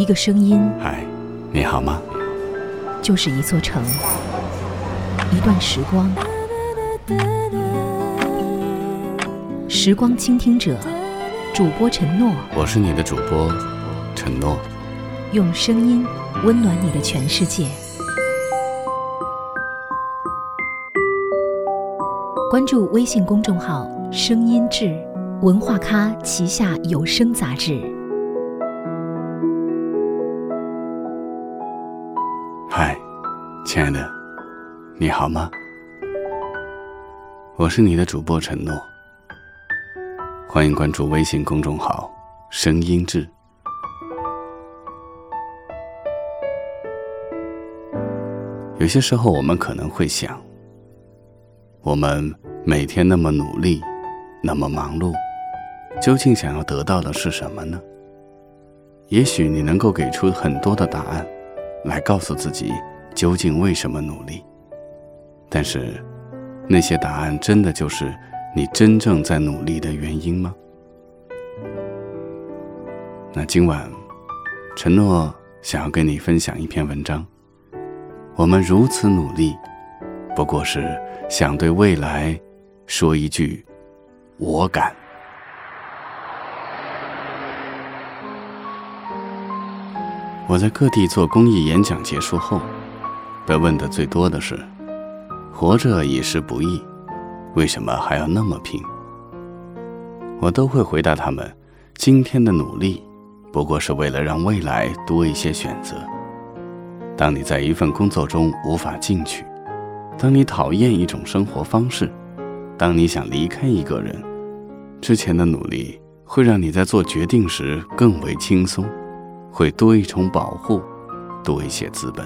一个声音，嗨，你好吗？就是一座城，一段时光。时光倾听者，主播陈诺，我是你的主播陈诺，用声音温暖你的全世界。关注微信公众号“声音志”，文化咖旗下有声杂志。亲爱的，你好吗？我是你的主播陈诺，欢迎关注微信公众号“声音志”。有些时候，我们可能会想，我们每天那么努力，那么忙碌，究竟想要得到的是什么呢？也许你能够给出很多的答案，来告诉自己究竟为什么努力。但是，那些答案真的就是你真正在努力的原因吗？那今晚，承诺想要跟你分享一篇文章。我们如此努力，不过是想对未来说一句“我敢”。我在各地做公益演讲结束后，被问的最多的是：“活着已是不易，为什么还要那么拼？”我都会回答他们：“今天的努力，不过是为了让未来多一些选择。”当你在一份工作中无法进取，当你讨厌一种生活方式，当你想离开一个人，之前的努力会让你在做决定时更为轻松，会多一重保护，多一些资本。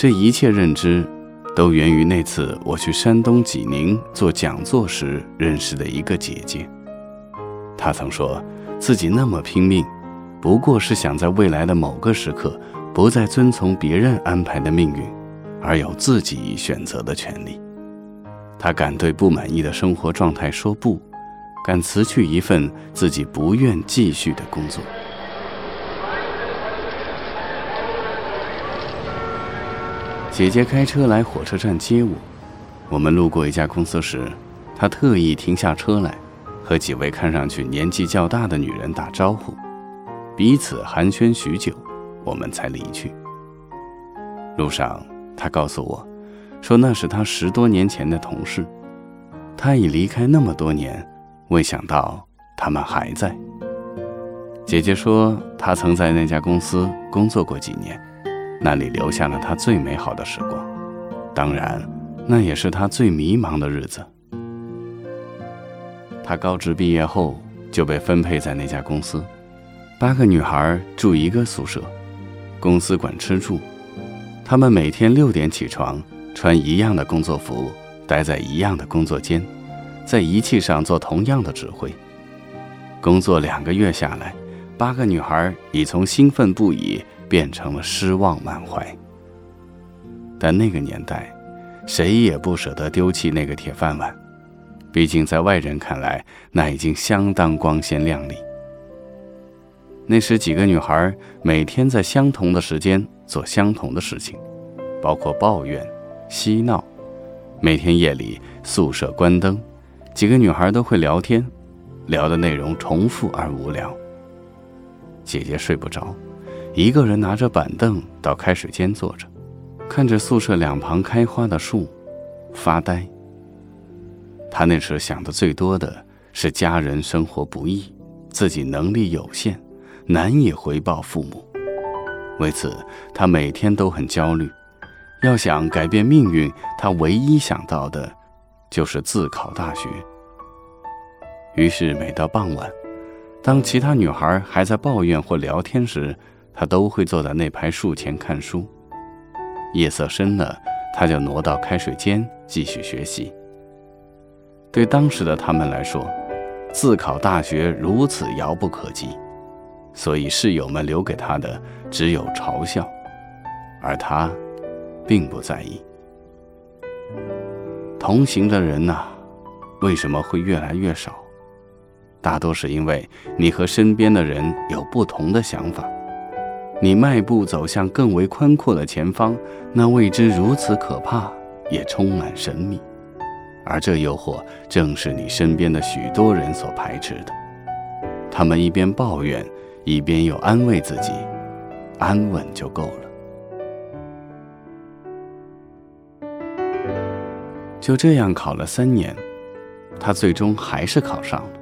这一切认知，都源于那次我去山东济宁做讲座时认识的一个姐姐。她曾说自己那么拼命，不过是想在未来的某个时刻。不再遵从别人安排的命运，而有自己选择的权利。他敢对不满意的生活状态说不，敢辞去一份自己不愿继续的工作。姐姐开车来火车站接我，我们路过一家公司时，她特意停下车来，和几位看上去年纪较大的女人打招呼，彼此寒暄许久。我们才离去。路上，他告诉我，说那是他十多年前的同事。他已离开那么多年，未想到他们还在。姐姐说，他曾在那家公司工作过几年，那里留下了他最美好的时光。当然，那也是他最迷茫的日子。他高职毕业后就被分配在那家公司，八个女孩住一个宿舍。公司管吃住，他们每天六点起床，穿一样的工作服，待在一样的工作间，在仪器上做同样的指挥。工作两个月下来，八个女孩已从兴奋不已变成了失望满怀。但那个年代，谁也不舍得丢弃那个铁饭碗，毕竟在外人看来，那已经相当光鲜亮丽。那时，几个女孩每天在相同的时间做相同的事情，包括抱怨、嬉闹。每天夜里宿舍关灯，几个女孩都会聊天，聊的内容重复而无聊。姐姐睡不着，一个人拿着板凳到开水间坐着，看着宿舍两旁开花的树，发呆。他那时想的最多的是家人生活不易，自己能力有限。难以回报父母，为此他每天都很焦虑。要想改变命运，他唯一想到的，就是自考大学。于是每到傍晚，当其他女孩还在抱怨或聊天时，他都会坐在那排树前看书。夜色深了，他就挪到开水间继续学习。对当时的他们来说，自考大学如此遥不可及。所以室友们留给他的只有嘲笑，而他并不在意。同行的人呐，为什么会越来越少？大多是因为你和身边的人有不同的想法。你迈步走向更为宽阔的前方，那未知如此可怕，也充满神秘。而这诱惑正是你身边的许多人所排斥的。他们一边抱怨，一边又安慰自己：“安稳就够了。”就这样考了三年，他最终还是考上了。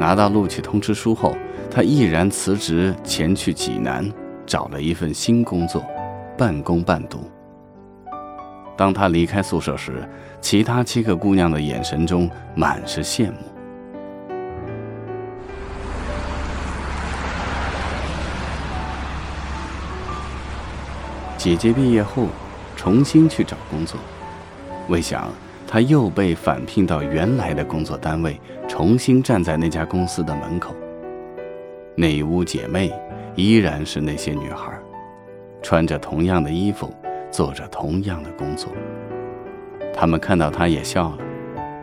拿到录取通知书后，他毅然辞职，前去济南找了一份新工作，半工半读。当他离开宿舍时，其他七个姑娘的眼神中满是羡慕。姐姐毕业后，重新去找工作。未想，他又被返聘到原来的工作单位，重新站在那家公司的门口。那一屋姐妹依然是那些女孩，穿着同样的衣服，做着同样的工作。他们看到他也笑了，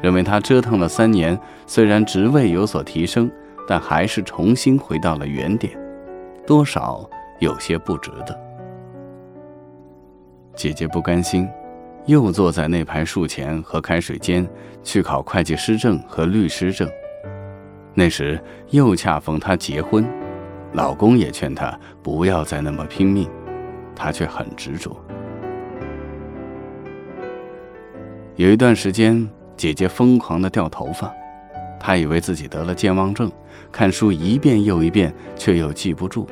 认为他折腾了三年，虽然职位有所提升，但还是重新回到了原点，多少有些不值得。姐姐不甘心。又坐在那排树前和开水间去考会计师证和律师证。那时又恰逢她结婚，老公也劝她不要再那么拼命，她却很执着。有一段时间，姐姐疯狂的掉头发，她以为自己得了健忘症，看书一遍又一遍，却又记不住。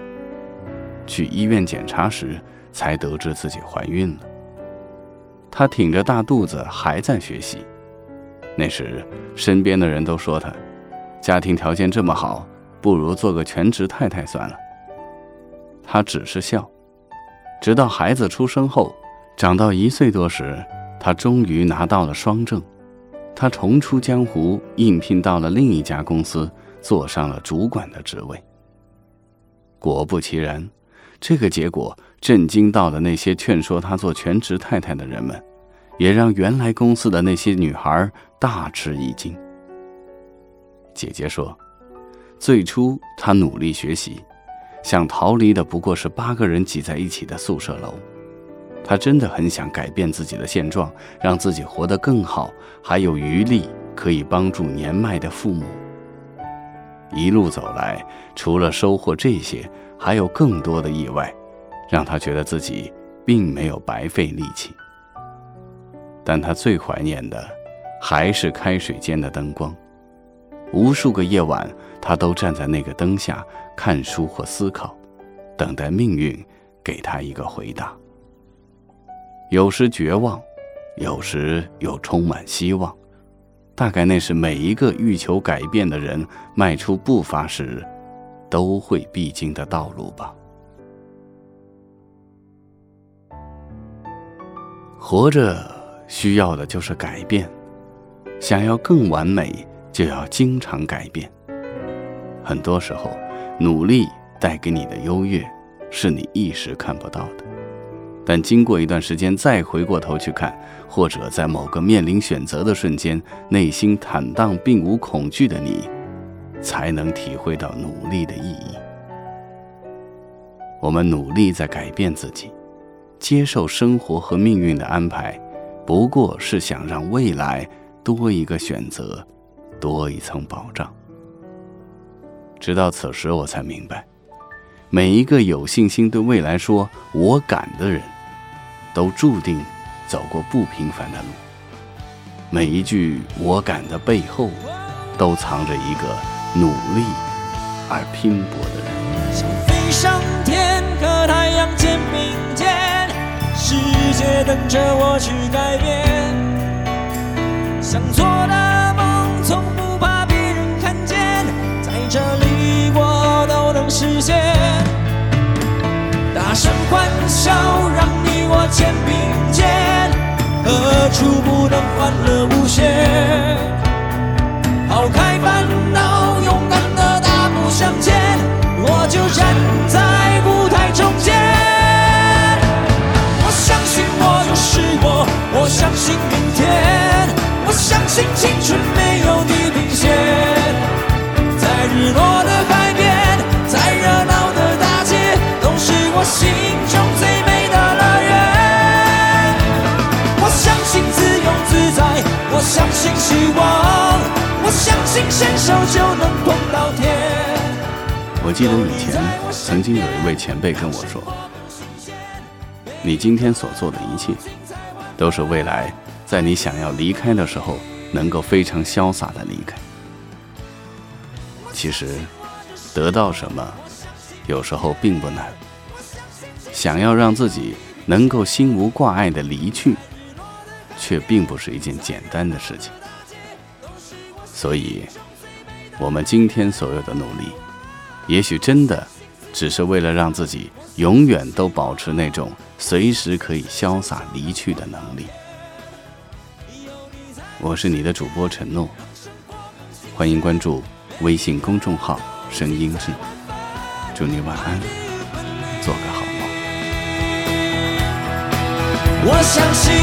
去医院检查时，才得知自己怀孕了。她挺着大肚子还在学习，那时身边的人都说她，家庭条件这么好，不如做个全职太太算了。她只是笑，直到孩子出生后，长到一岁多时，她终于拿到了双证，她重出江湖，应聘到了另一家公司，坐上了主管的职位。果不其然。这个结果震惊到了那些劝说她做全职太太的人们，也让原来公司的那些女孩大吃一惊。姐姐说：“最初她努力学习，想逃离的不过是八个人挤在一起的宿舍楼。她真的很想改变自己的现状，让自己活得更好，还有余力可以帮助年迈的父母。一路走来，除了收获这些。”还有更多的意外，让他觉得自己并没有白费力气。但他最怀念的，还是开水间的灯光。无数个夜晚，他都站在那个灯下看书或思考，等待命运给他一个回答。有时绝望，有时又充满希望。大概那是每一个欲求改变的人迈出步伐时。都会必经的道路吧。活着需要的就是改变，想要更完美，就要经常改变。很多时候，努力带给你的优越，是你一时看不到的，但经过一段时间再回过头去看，或者在某个面临选择的瞬间，内心坦荡并无恐惧的你。才能体会到努力的意义。我们努力在改变自己，接受生活和命运的安排，不过是想让未来多一个选择，多一层保障。直到此时，我才明白，每一个有信心对未来说“我敢”的人，都注定走过不平凡的路。每一句“我敢”的背后，都藏着一个。努力而拼搏的人，世界等着我去改变。想做的梦，从不怕别人看见，在这里我都能实现。大声欢笑，让你我肩并肩，何处不能欢乐无限？抛开烦恼。相信青春没有地平线，在日落的海边，在热闹的大街，都是我心中最美的乐园。我相信自由自在，我相信希望，我相信伸手就能碰到天。我记得以前曾经有一位前辈跟我说，你今天所做的一切，都是未来，在你想要离开的时候。能够非常潇洒的离开。”其实，得到什么，有时候并不难。想要让自己能够心无挂碍的离去，却并不是一件简单的事情。所以，我们今天所有的努力，也许真的只是为了让自己永远都保持那种随时可以潇洒离去的能力。我是你的主播陈诺，欢迎关注微信公众号“声音志”，祝你晚安，做个好梦。我相信，